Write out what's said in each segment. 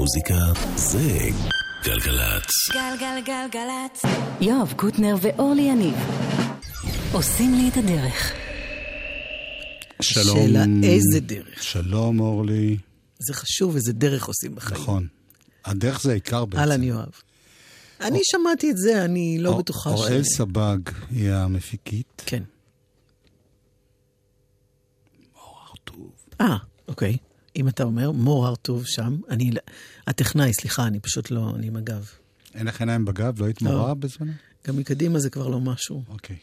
מוזיקה זה גלגלצ. גלגלגלגלצ. יואב קוטנר ואורלי יניב עושים לי את הדרך. שלום. שאלה איזה דרך. שלום, אורלי. זה חשוב איזה דרך עושים בחיים. נכון. הדרך זה העיקר בעצם. אהלן יואב. אני שמעתי את זה, אני לא בטוחה ש... אוראל סבג היא המפיקית. כן. מור הרטוב. אה, אוקיי. אם אתה אומר, מור הרטוב שם, אני... הטכנאי, סליחה, אני פשוט לא... אני עם הגב. אין לך עיניים בגב? לא היית לא. מורה בזמנו? גם מקדימה זה כבר לא משהו. אוקיי.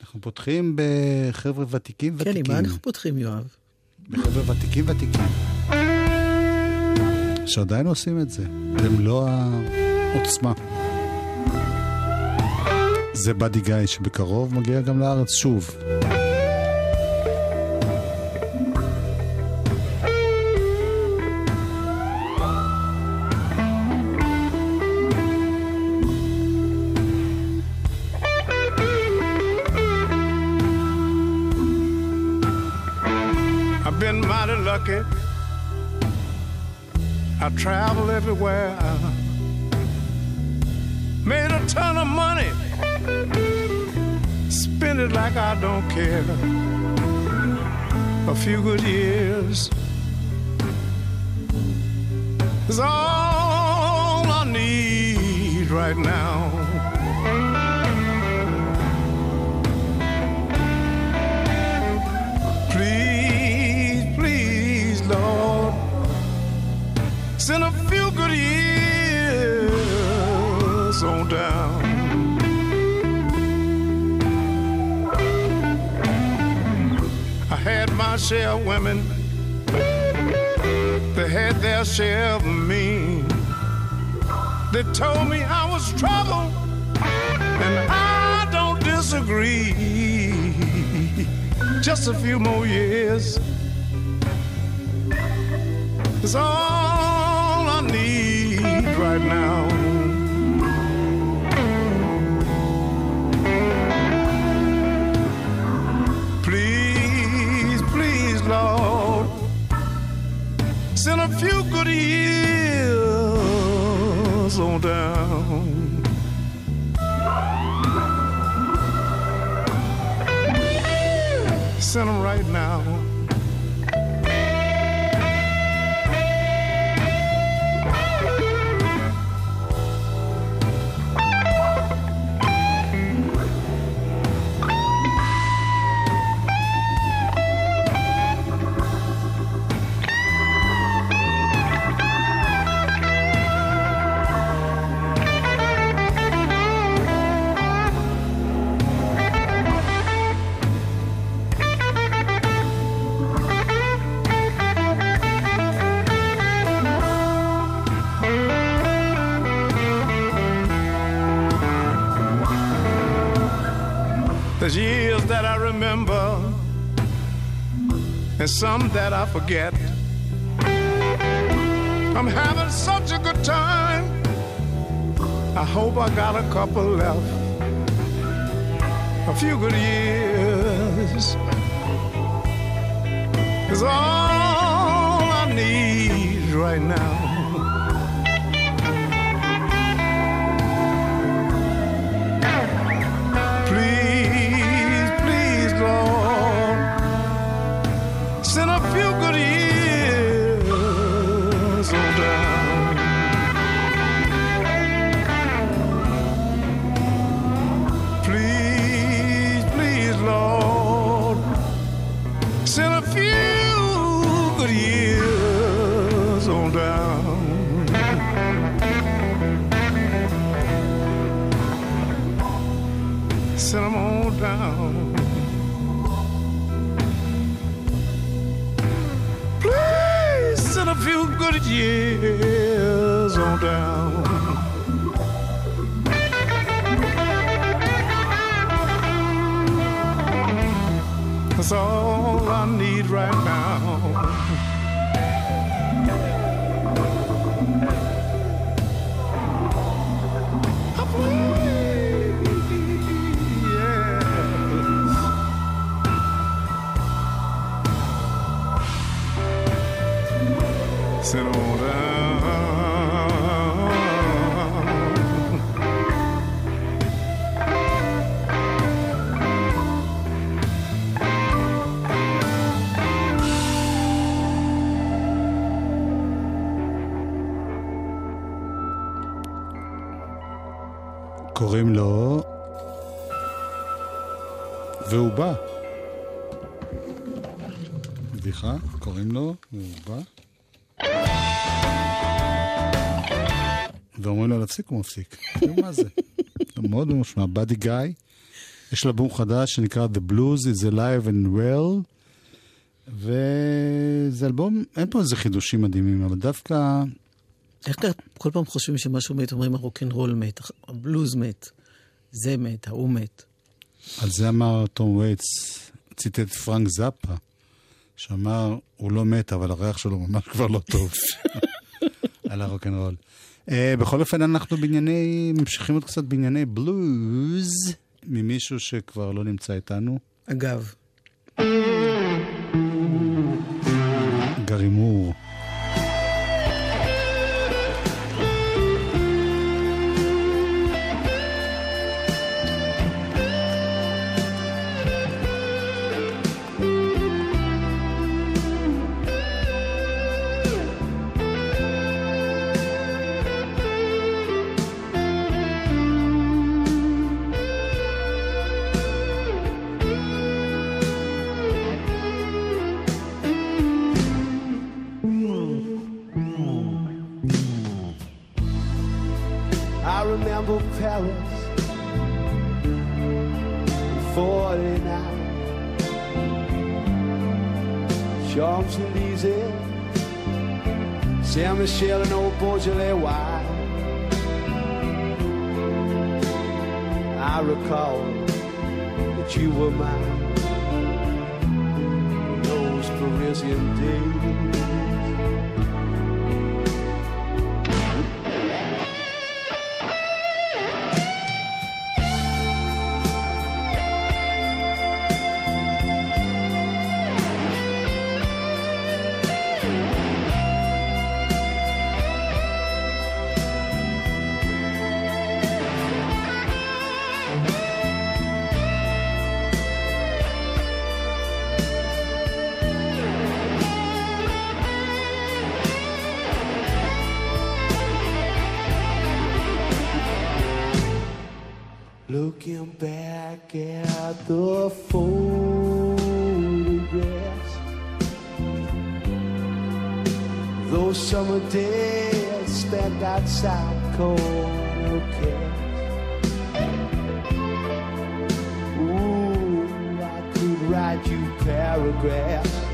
אנחנו פותחים בחבר'ה ותיקים כן, עם ותיקים. מה אנחנו פותחים, יואב? בחבר'ה ותיקים ותיקים. שעדיין עושים את זה, במלוא העוצמה. זה באדי גיא שבקרוב מגיע גם לארץ שוב. I travel everywhere. Made a ton of money. Spend it like I don't care. A few good years is all I need right now. My share of women, they had their share of me. They told me I was trouble, and I don't disagree just a few more years is all I need right now. Now. And some that I forget. I'm having such a good time. I hope I got a couple left. A few good years is all I need right now. round. לו, והוא בא. ואומרים לו להפסיק, הוא מפסיק. מה זה? מאוד משמע. באדי גיא, יש לו אלבום חדש שנקרא The Blues is Alive and Well, וזה אלבום, אין פה איזה חידושים מדהימים, אבל דווקא איך ככה כל פעם חושבים שמשהו מת, אומרים הרוקנרול מת, הבלוז מת, זה מת, ההוא מת. על זה אמר תום וייטס, ציטט פרנק זאפה, שאמר, הוא לא מת, אבל הריח שלו ממש כבר לא טוב. על הרוקנרול. Uh, בכל אופן, אנחנו בענייני, ממשיכים עוד קצת בענייני בלוז, ממישהו שכבר לא נמצא איתנו. אגב, גרי Saint-Michel and old Beaujolais wine I recall that you were mine in those Parisian days Looking back at the photographs, those summer days spent outside corner cast. Ooh, I could write you paragraphs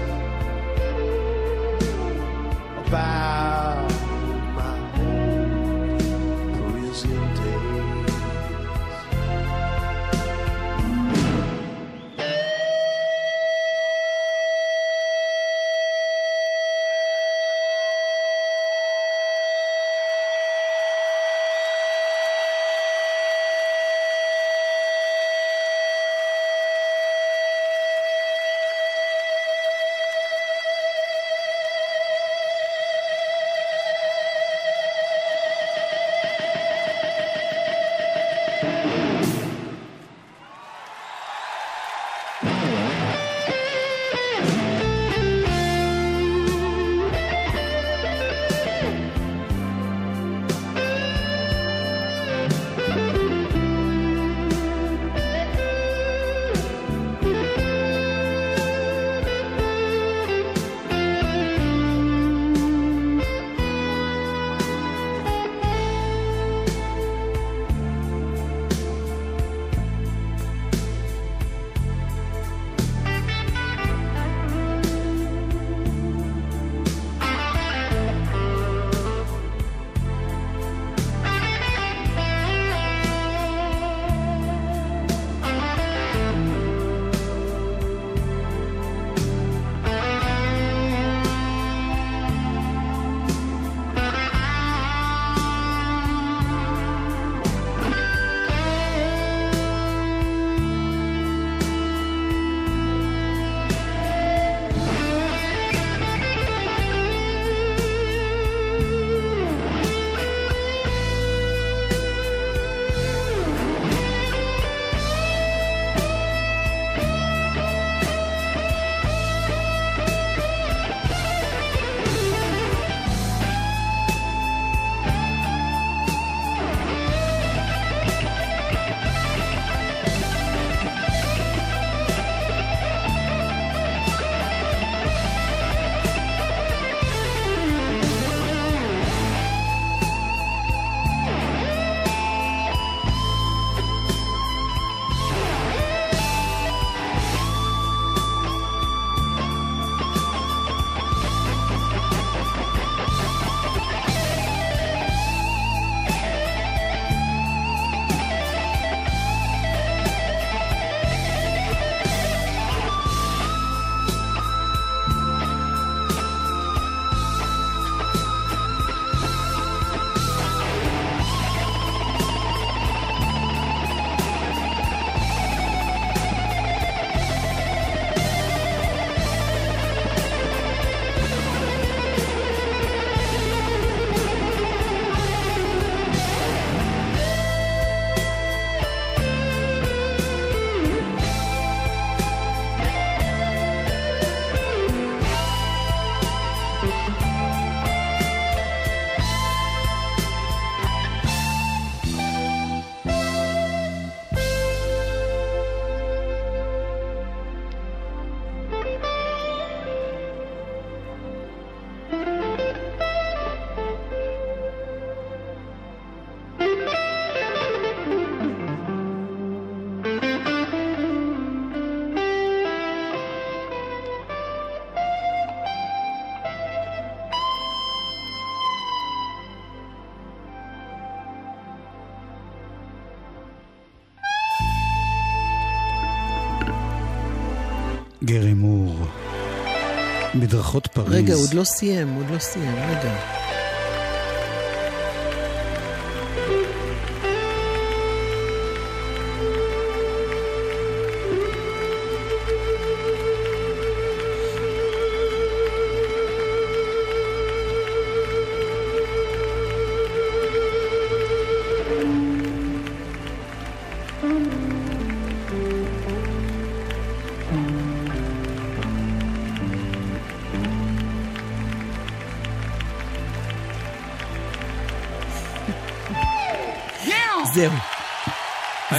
רגע, הוא עוד לא סיים, הוא עוד לא סיים, רגע.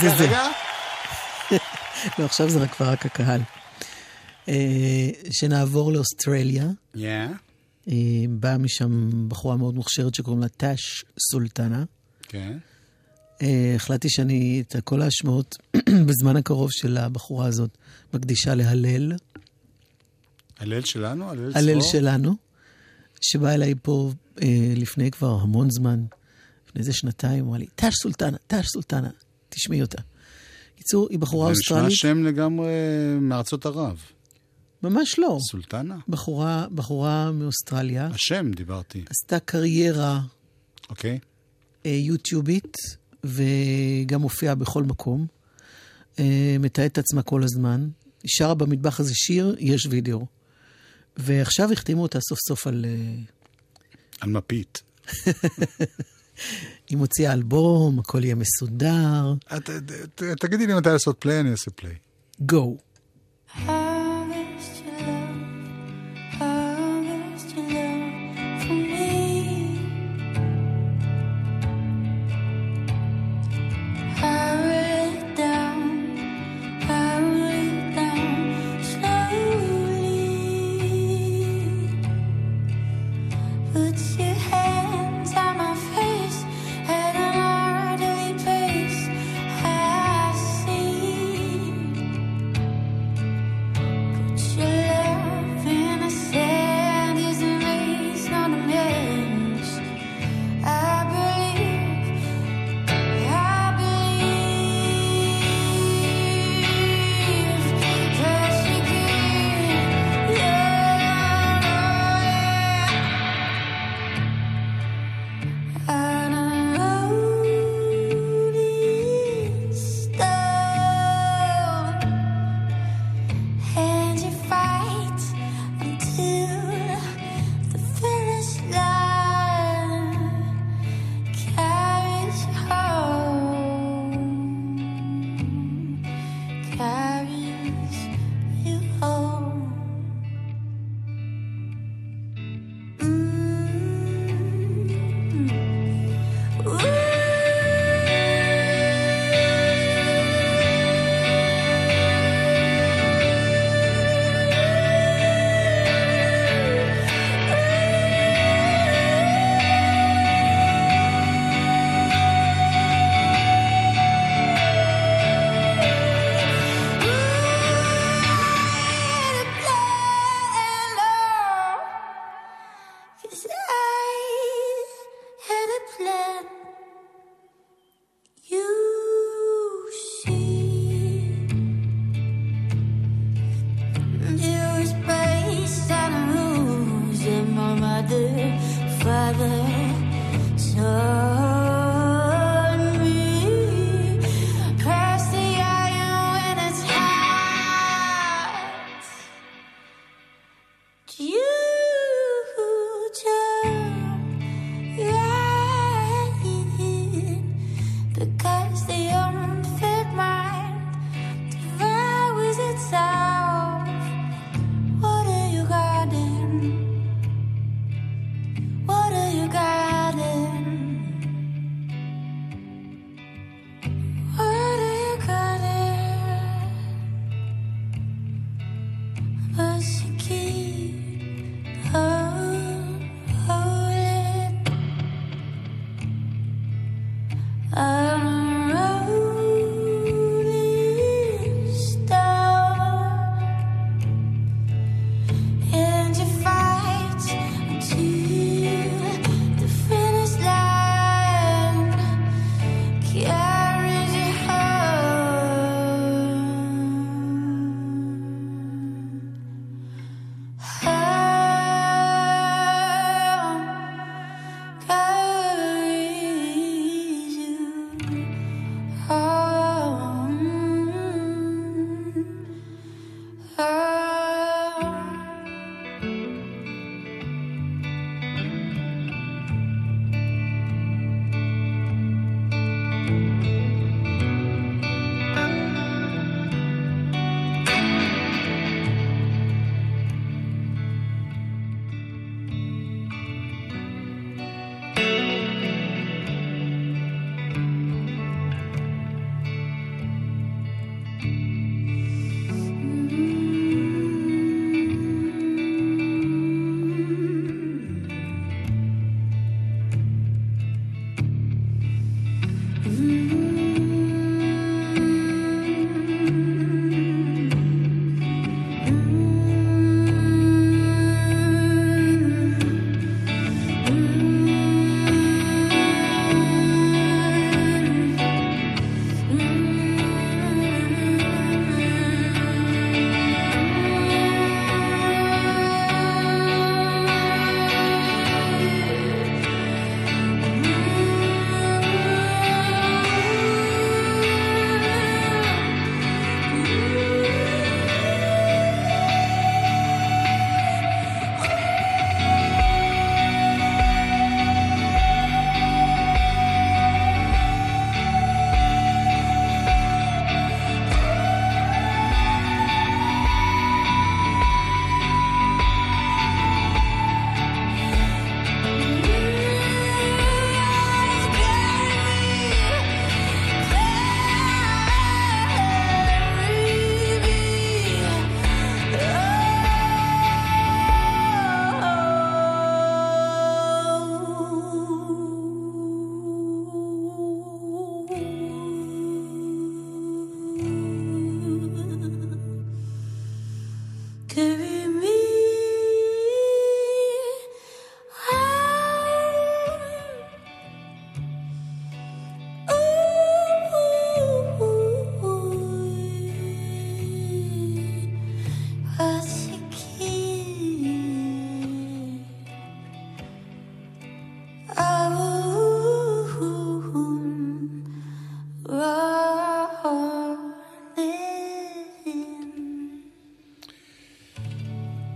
זה זה. לא, עכשיו זה כבר רק הקהל. אה, שנעבור לאוסטרליה. אה, באה משם בחורה מאוד מוכשרת שקוראים לה טאש סולטנה. כן. אה, החלטתי שאני את כל ההשמעות בזמן הקרוב של הבחורה הזאת מקדישה להלל, הלל שלנו? הלל? שלנו, שבא אליי פה אה, לפני כבר המון זמן, לפני איזה שנתיים, הוא אמר לי, טאש סולטנה, טאש סולטנה, תשמעי אותה. קיצור, היא בחורה זה נשמע אוסטרלית, שם לגמרי מארצות ערב. ממש לא. סולטנה? בחורה, בחורה מאוסטרליה, השם דיברתי, עשתה קריירה אוקיי? אה, יוטיובית, וגם מופיעה בכל מקום. אה, מתעדת עצמה כל הזמן. היא שרה במטבח הזה שיר, יש וידאו. ועכשיו החתימו אותה סוף סוף על... אה, על מפית. היא מוציאה אלבום, הכל יהיה מסודר. את- תגידי לי מתי לעשות פליי, אני אעשה פליי. גו.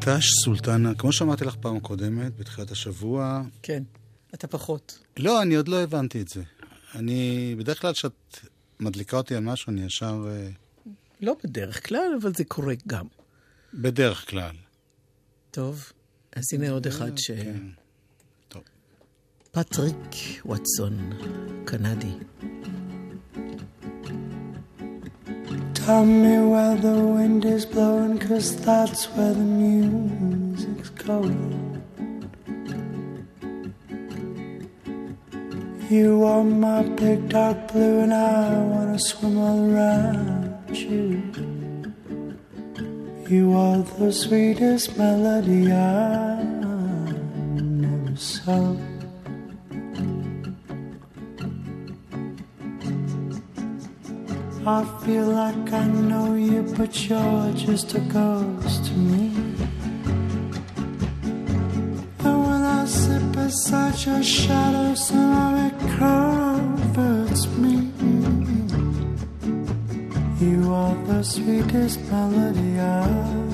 טאש סולטנה, כמו שאמרתי לך פעם קודמת, בתחילת השבוע, כן, אתה פחות. לא, אני עוד לא הבנתי את זה. אני, בדרך כלל כשאת מדליקה אותי על משהו, אני ישר... אה, לא בדרך כלל, אבל זה קורה גם. בדרך כלל. טוב, אז הנה עוד אחד ש... כן. טוב. פטריק וואטסון, קנדי. Tell me where the wind is blowing, cause that's where the music's going. You are my big dark blue, and I wanna swim all around you. You are the sweetest melody I've never saw. I feel like I know you, but you're just a ghost to me. And when I sit beside your shadow, somehow it comforts me. You are the sweetest melody I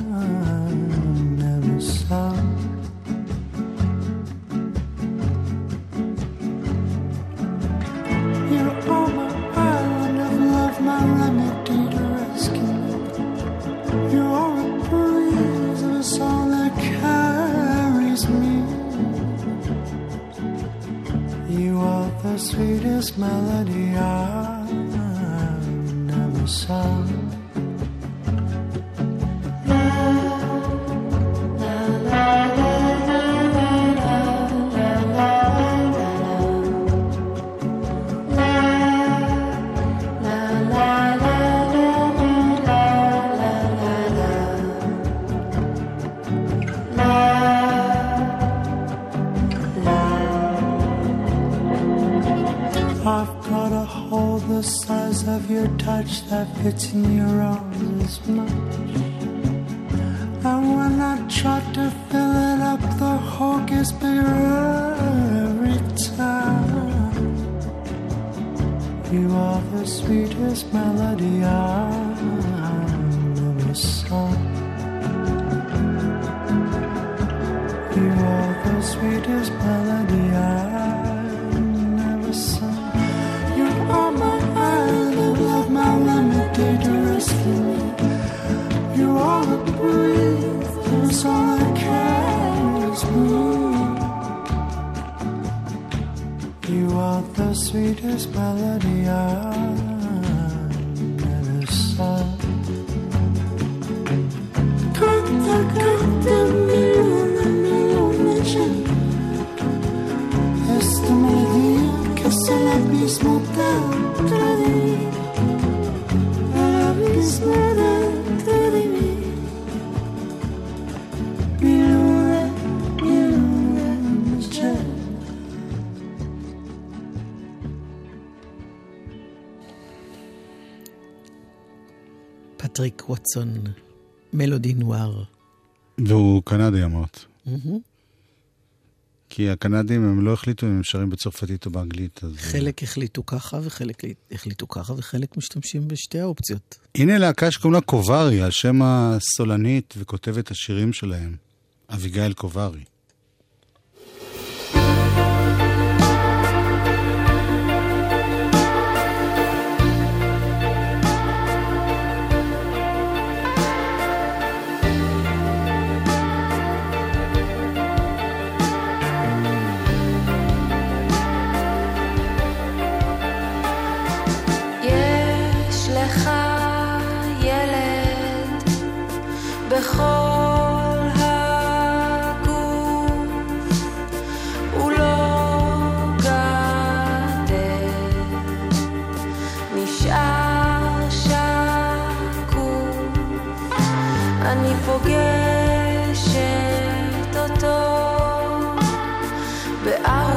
All I in your as much. And when I try to fill it up, the hole gets bigger every time. You are the sweetest melody I've ever sung. You are the sweetest melody I've sweetest melody I've פטריק וואטסון, מלודי נואר. והוא קנדי אמרת. כי הקנדים הם לא החליטו אם הם שרים בצרפתית או באנגלית, אז... חלק החליטו ככה וחלק החליטו ככה, וחלק משתמשים בשתי האופציות. הנה להקה שקוראים לה קוברי, על שם הסולנית וכותבת השירים שלהם, אביגיל קוברי. אני פוגשת אותו בארוחת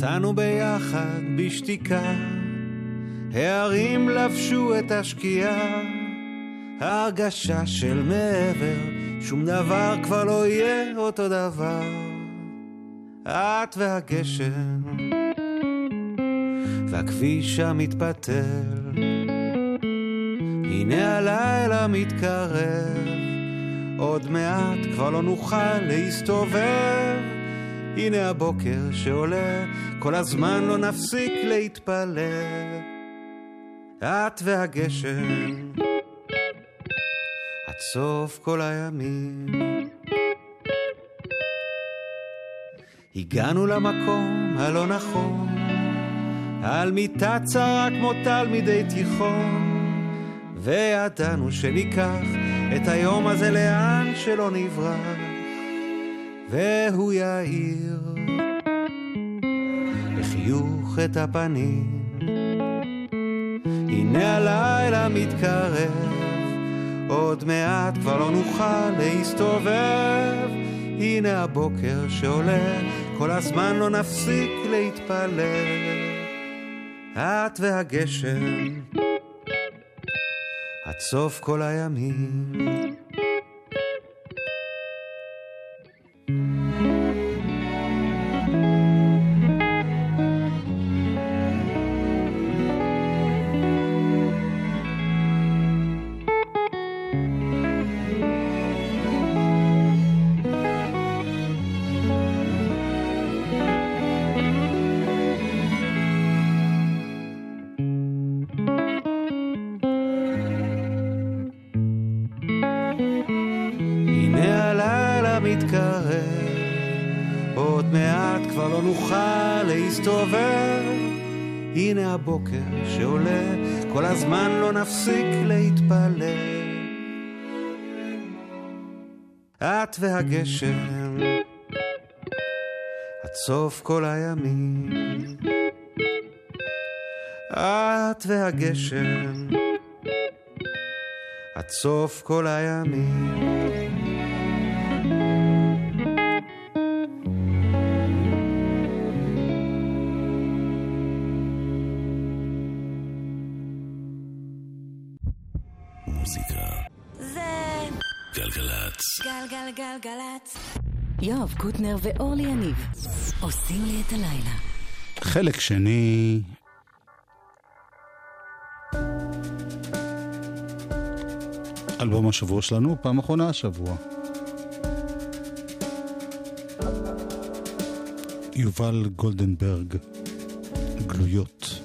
נסענו ביחד בשתיקה, הערים לבשו את השקיעה, ההרגשה של מעבר, שום דבר כבר לא יהיה אותו דבר. את והגשם, והכביש המתפתל, הנה הלילה מתקרב, עוד מעט כבר לא נוכל להסתובב. הנה הבוקר שעולה, כל הזמן לא נפסיק להתפלל. את והגשם, עד סוף כל הימים. הגענו למקום הלא נכון, על מיטה צרה כמו תלמידי תיכון, וידענו שניקח את היום הזה לאן שלא נברח. והוא יאיר בחיוך את הפנים. הנה הלילה מתקרב, עוד מעט כבר לא נוכל להסתובב. הנה הבוקר שעולה, כל הזמן לא נפסיק להתפלל. את והגשם, עד סוף כל הימים. הזמן לא נפסיק להתפלל. את והגשם, עד סוף כל הימים. את והגשם, עד סוף כל הימים. גלגלצ. גלגלגלגלצ. יואב קוטנר ואורלי יניב עושים לי את הלילה. חלק שני... אלבום השבוע שלנו, פעם אחרונה השבוע. יובל גולדנברג, גלויות.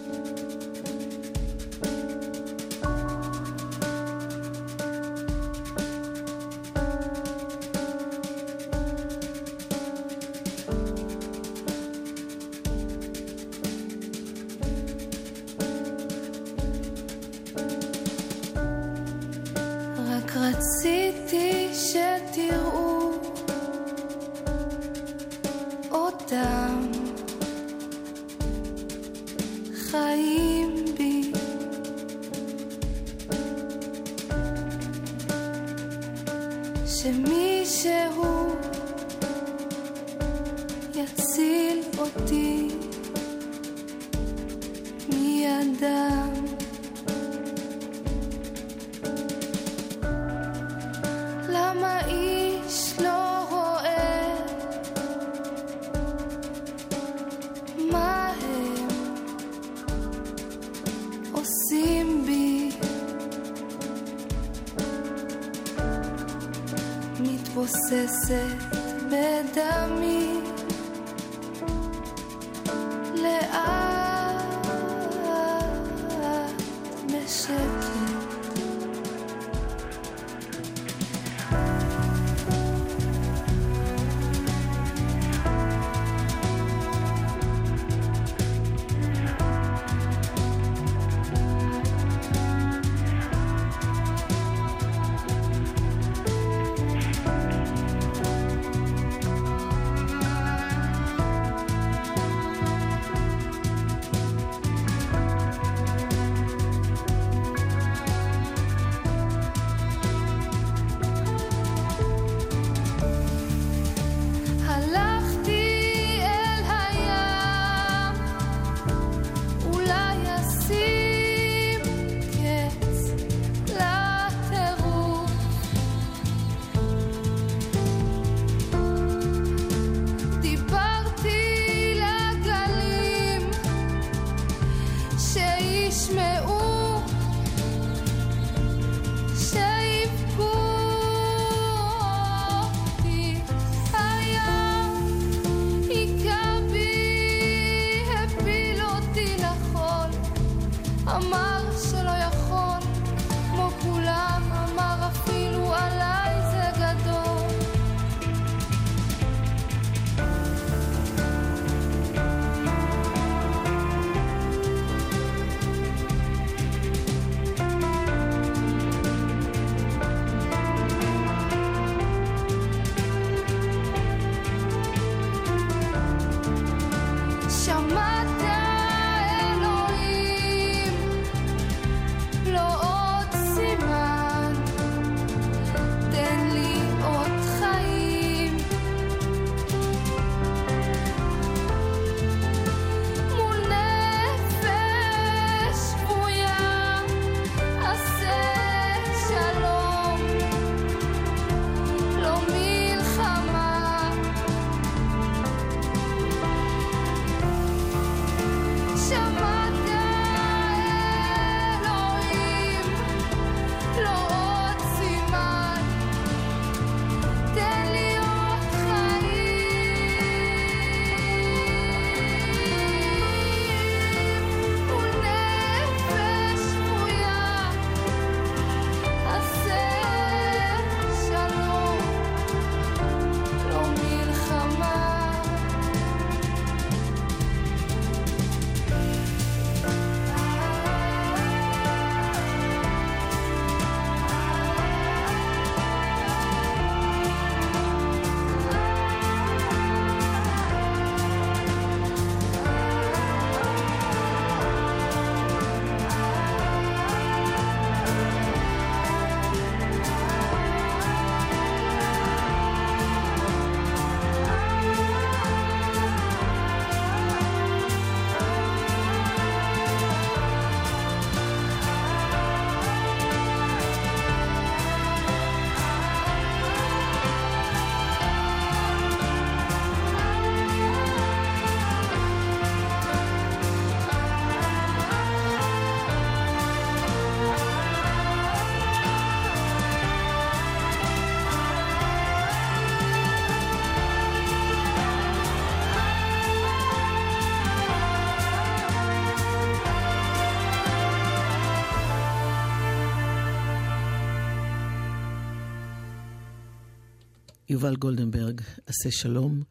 יובל גולדנברג, עשה שלום,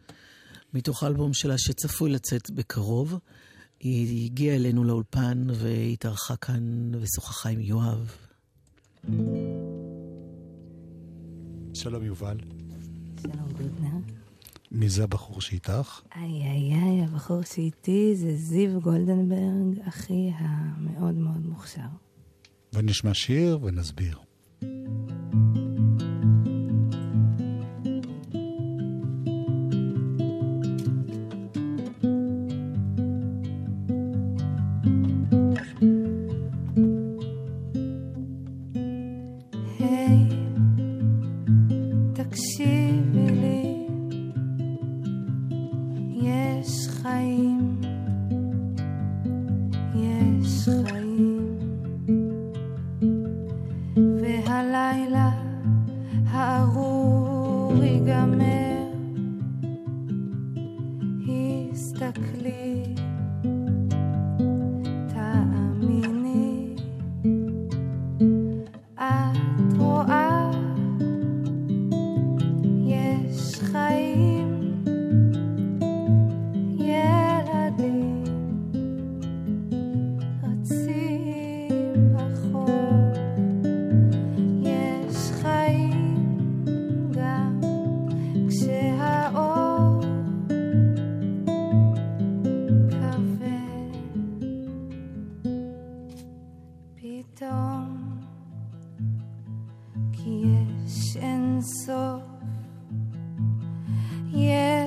מתוך אלבום שלה שצפוי לצאת בקרוב. היא הגיעה אלינו לאולפן והתארחה כאן ושוחחה עם יואב. שלום יובל. שלום גודנר. מי זה הבחור שאיתך? איי איי איי, הבחור שאיתי זה זיו גולדנברג, אחי המאוד מאוד מוכשר. ונשמע שיר ונסביר. היי,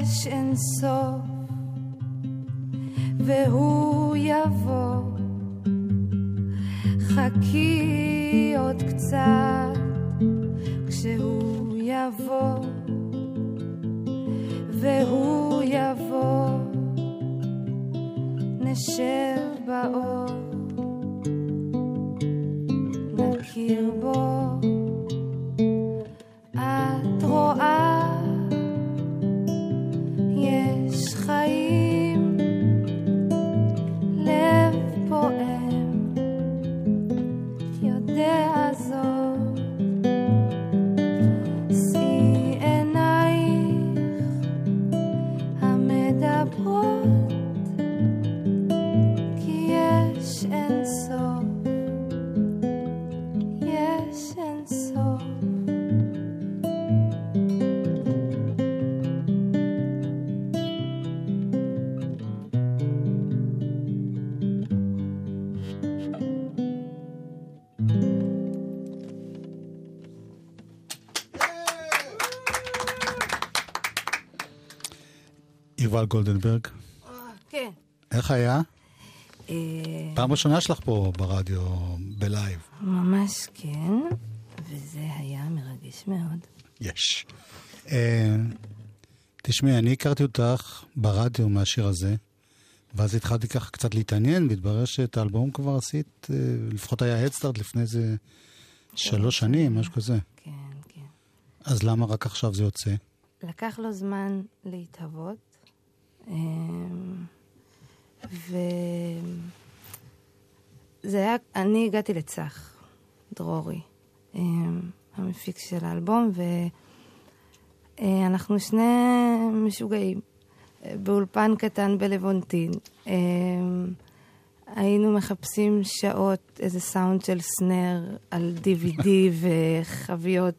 יש אין סוף, והוא יבוא. חכי עוד קצת, כשהוא יבוא, והוא יבוא, נשב באור, נכיר גולדנברג, כן. איך היה? אה, פעם ראשונה שלך פה ברדיו, בלייב. ממש כן, וזה היה מרגש מאוד. יש. אה, תשמעי, אני הכרתי אותך ברדיו מהשיר הזה, ואז התחלתי ככה קצת להתעניין, והתברר שאת האלבום כבר עשית, אה, לפחות היה הדסטארט לפני איזה שלוש שנים, משהו כזה. כן, כן. אז למה רק עכשיו זה יוצא? לקח לו זמן להתהוות, אמ, ו... זה היה, אני הגעתי לצח, דרורי, אמ, המפיק של האלבום, ואנחנו שני משוגעים אה, באולפן קטן בלוונטין. אמ, היינו מחפשים שעות איזה סאונד של סנר על DVD וחביות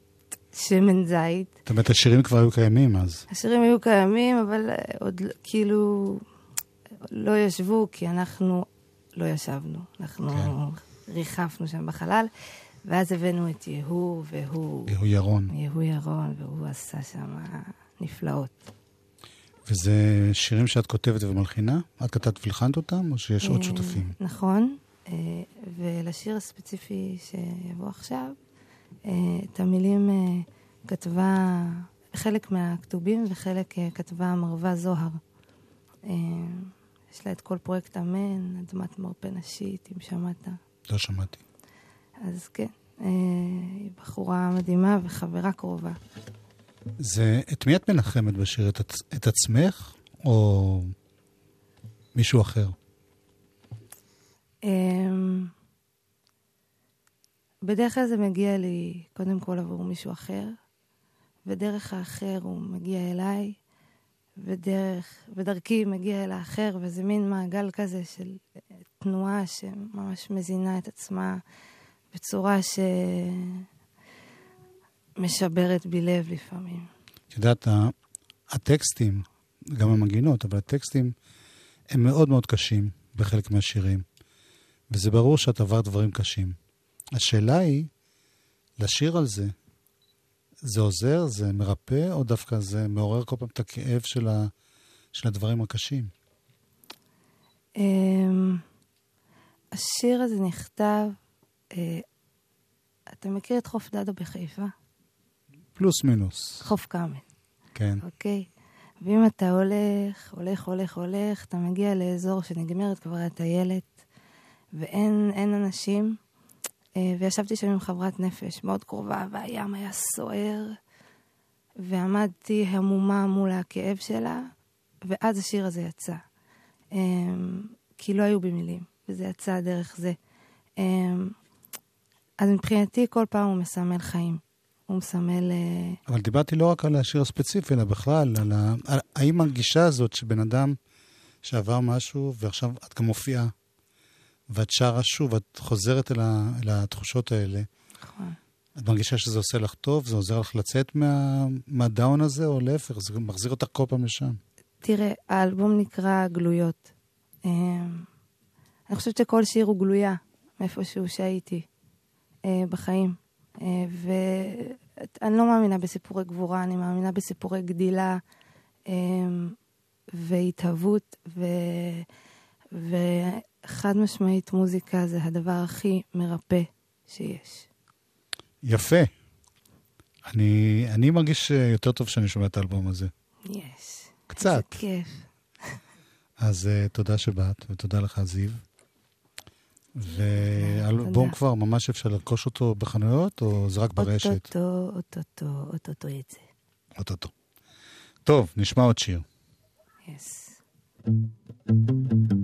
שמן זית. זאת אומרת, השירים כבר היו קיימים אז. השירים היו קיימים, אבל אה, עוד כאילו לא ישבו, כי אנחנו לא ישבנו. אנחנו כן. ריחפנו שם בחלל, ואז הבאנו את יהוא, והוא... יהוא ירון. יהוא ירון, והוא עשה שם נפלאות. וזה שירים שאת כותבת ומלחינה? את כתבת והלחנת אותם, או שיש עוד אה, שותפים? נכון, אה, ולשיר הספציפי שיבוא עכשיו, את המילים אה, כתבה, חלק מהכתובים וחלק אה, כתבה מרווה זוהר. אה, יש לה את כל פרויקט אמן, אדמת מרפא נשית, אם שמעת. לא שמעתי. אז כן, אה, היא בחורה מדהימה וחברה קרובה. זה, את מי את מנחמת בשיר? את, את עצמך, או מישהו אחר? בדרך כלל זה מגיע לי קודם כל עבור מישהו אחר, ודרך האחר הוא מגיע אליי, ודרך, ודרכי מגיע אל האחר, וזה מין מעגל כזה של אה, תנועה שממש מזינה את עצמה בצורה שמשברת בי לב לפעמים. את יודעת, הטקסטים, גם המנגינות, אבל הטקסטים הם מאוד מאוד קשים בחלק מהשירים, וזה ברור שאת עברת דברים קשים. השאלה היא, לשיר על זה, זה עוזר, זה מרפא, או דווקא זה מעורר כל פעם את הכאב של, ה, של הדברים הקשים? אמ, השיר הזה נכתב, אה, אתה מכיר את חוף דדו בחיפה? פלוס מינוס, חוף כרמל, כן. אוקיי? ואם אתה הולך, הולך, הולך, הולך, אתה מגיע לאזור שנגמרת כבר הטיילת, ואין אין אנשים, וישבתי שם עם חברת נפש מאוד קרובה, והים היה סוער, ועמדתי המומה מול הכאב שלה, ואז השיר הזה יצא. אמ, כי לא היו בי וזה יצא דרך זה. אמ, אז מבחינתי כל פעם הוא מסמל חיים. הוא מסמל... אה, אבל דיברתי לא רק על השיר הספציפי, אלא בכלל, על ה... האם הגישה הזאת שבן אדם שעבר משהו, ועכשיו את גם מופיעה, ואת שרה שוב, את חוזרת אל, ה... אל התחושות האלה, נכון. את מרגישה שזה עושה לך טוב? זה עוזר לך לצאת מה... מהדאון הזה, או להפך, זה מחזיר אותך כל פעם לשם? תראה, האלבום נקרא גלויות. אמ, אני חושבת שכל שיר הוא גלויה, מאיפשהו שהייתי אה, בחיים. אה, ואני לא מאמינה בסיפורי גבורה, אני מאמינה בסיפורי גדילה והתהוות, ו... וחד משמעית מוזיקה זה הדבר הכי מרפא שיש. יפה. אני, אני מרגיש יותר טוב כשאני שומע את האלבום הזה. יש. קצת. איזה כיף. אז uh, תודה שבאת, ותודה לך, זיו. ואלבום. כבר ממש אפשר לרכוש אותו בחנויות, או זה רק ברשת? אוטוטו, אוטוטו, אוטוטו יצא. אוטוטו. טוב, נשמע עוד שיר. יס. עד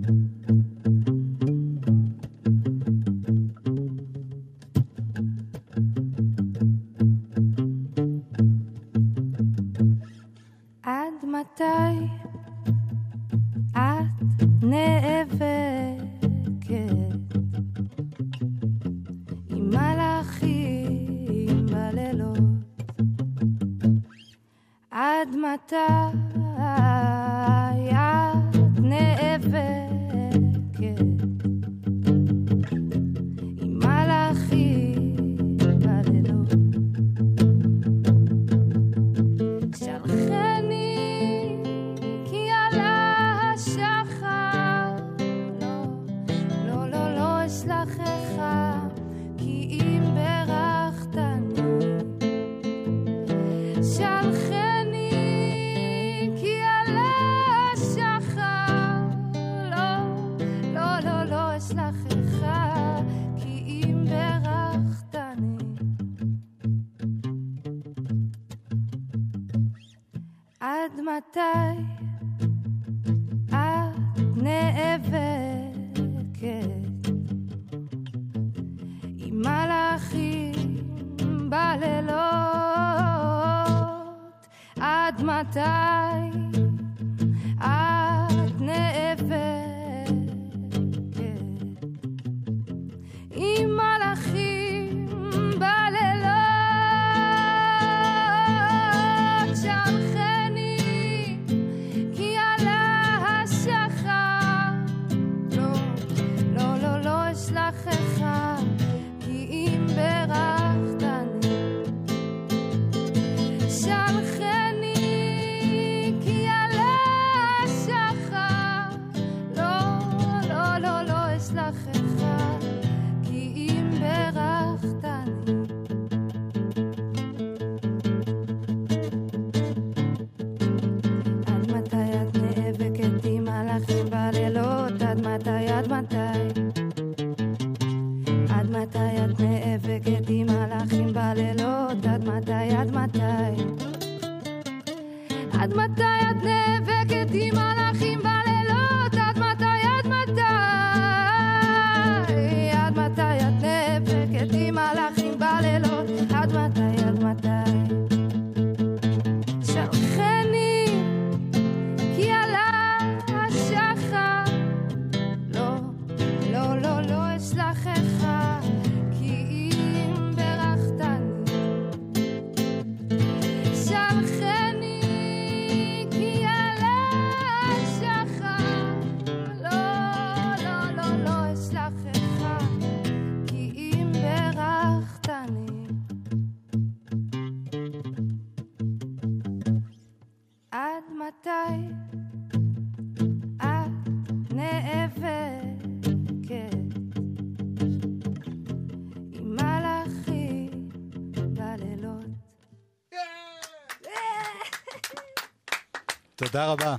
תודה רבה.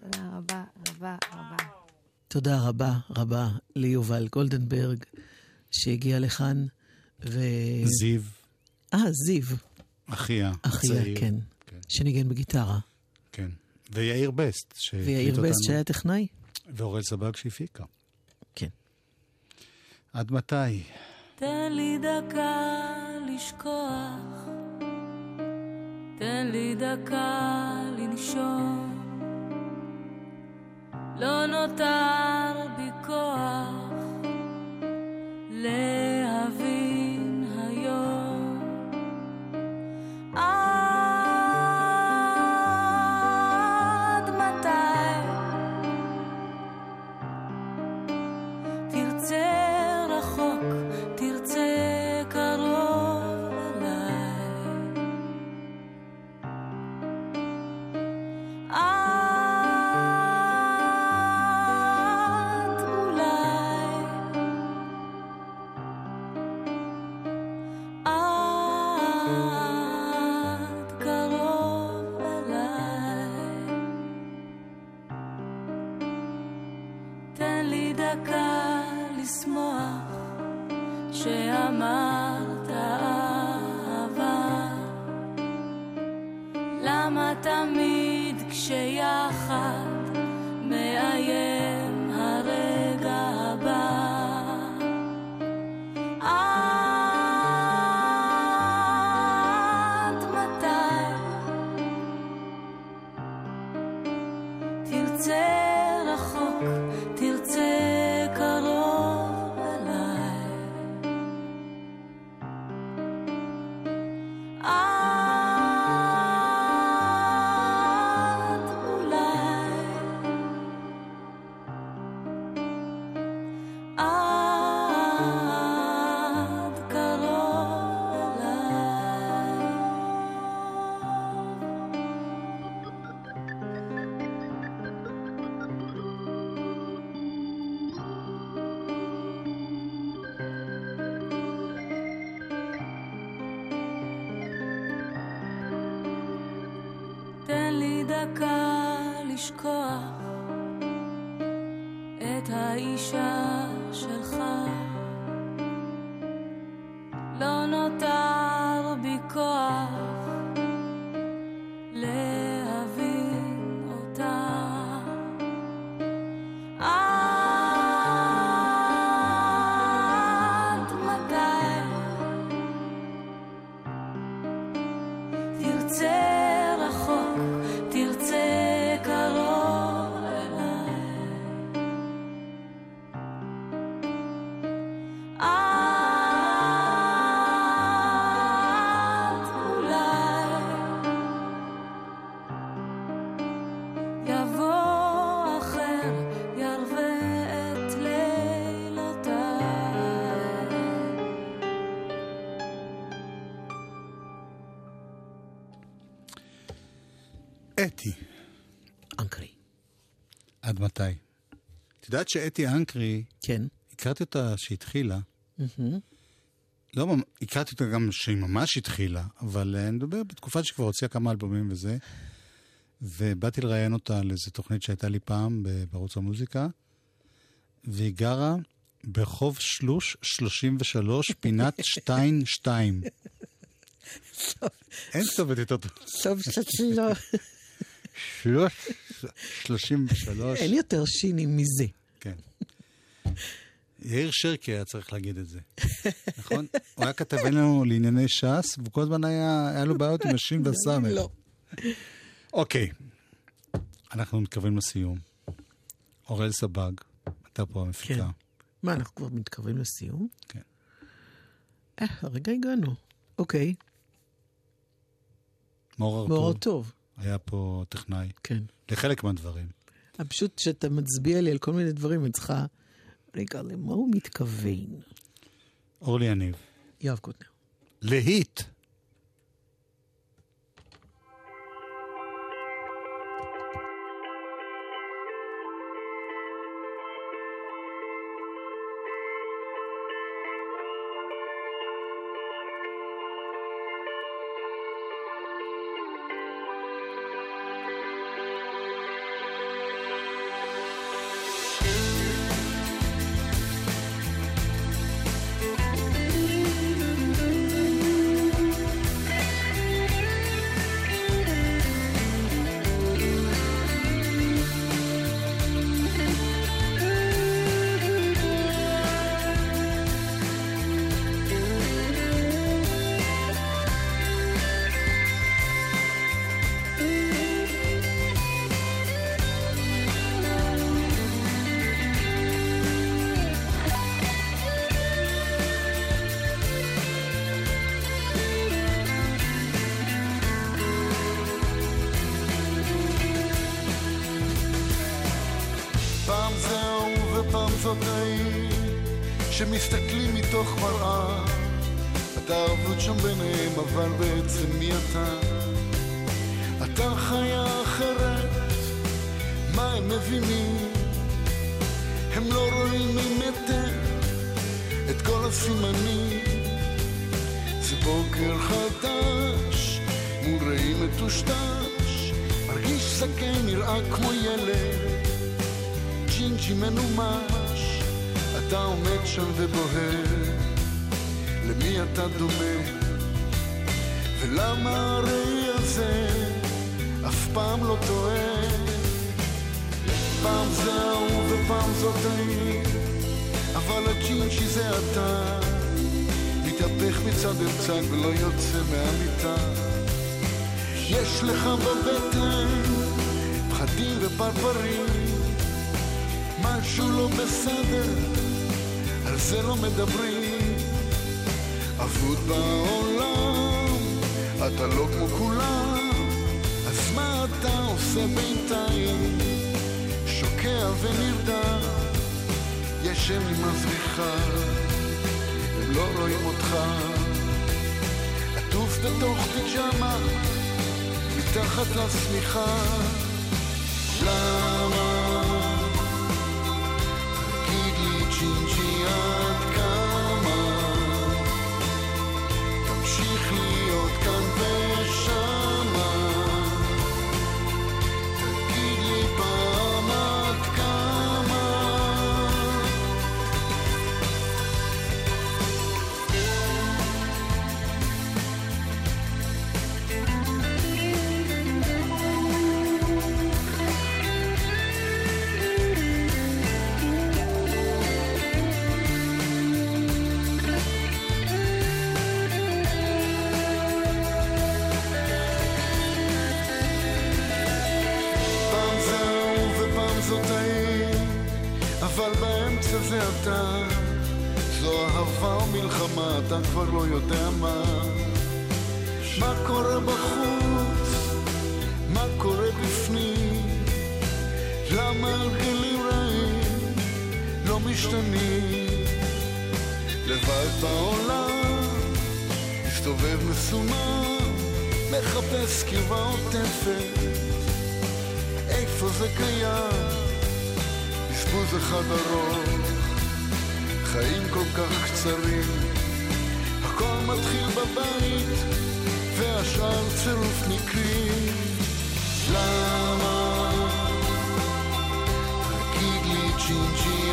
תודה רבה, רבה, רבה. תודה רבה רבה ליובל גולדנברג, שהגיע לכאן, ו... זיו, אה, זיו, אחיה, אחיה. כן, כן. שניגן בגיטרה. כן. ויאיר בסט, שהקליט ויאיר אותנו. בסט שהיה טכנאי? ואורל סבג שהפיקה. כן. עד מתי? תן לי דקה לשכוח, תן לי דקה לנשום. לא נותר בי כוח להבין דקה לשכוח את האישה שלך. את יודעת שאתי אנקרי, כן. הכרתי אותה שהתחילה. לא, הכרתי אותה גם שהיא ממש התחילה, אבל אה, אני מדבר בתקופה שכבר הוציאה כמה אלבומים וזה, ובאתי לראיין אותה על איזו תוכנית שהייתה לי פעם בערוץ המוזיקה, והיא גרה ברחוב שלוש 33, פינת שטיין שתיים. אין כתובת יותר טוב. טוב קצת לא. שלוש, שלושים ושלוש. אין יותר שינים מזה. יאיר שרקי היה צריך להגיד את זה, נכון? הוא היה כתבנו לענייני ש"ס, והוא כל הזמן היה, היה לו בעיות עם השין והסמל. לא. אוקיי, אנחנו מתקרבים לסיום. אוראל סבג, אתה פה המפיקה. כן. מה, אנחנו כבר מתקרבים לסיום? כן. אה, הרגע הגענו. אוקיי, מאור מאור ארתור טוב. היה פה טכנאי, כן. לחלק מהדברים. פשוט כשאתה מצביע לי על כל מיני דברים, אני צריכה... רגע, למה הוא מתכוון? אורלי יניב, יואב קוטנר. להיט. מבינים? הם לא רואים ממטר את כל הסימנים. זה בוקר חדש מול ראי מטושטש מרגיש זקן נראה כמו ילד. ג'ינג'י מנומש אתה עומד שם ובוהר. למי אתה דומה? ולמה הראי הזה אף פעם לא טועה פעם זה ההוא ופעם זאת העיר אבל הג'ינג'י זה אתה. מתהפך מצד אל צד ולא יוצא מהמיטה. יש לך בבטן פחדים ופרפרים משהו לא בסדר על זה לא מדברים. אבוד בעולם אתה לא כמו כולם אז מה אתה עושה בינתיים ונרדם. ישן עם הזריחה הם לא רואים אותך. עטוף בתוך פיג'מה מתחת לשמיכה אהבה או מלחמה, אתה כבר לא יודע מה. מה קורה בחוץ? מה קורה בפנים? למה הרגלים רעים לא משתנים? לבד בעולם, מסתובב מסומם, מחפש קרבה עוטפת. איפה זה קיים? בזבוז אחד ארוך, חיים כל כך קצרים, הכל מתחיל בבית, והשאר צירוף מקרים. למה? תגיד לי ג'ינג'י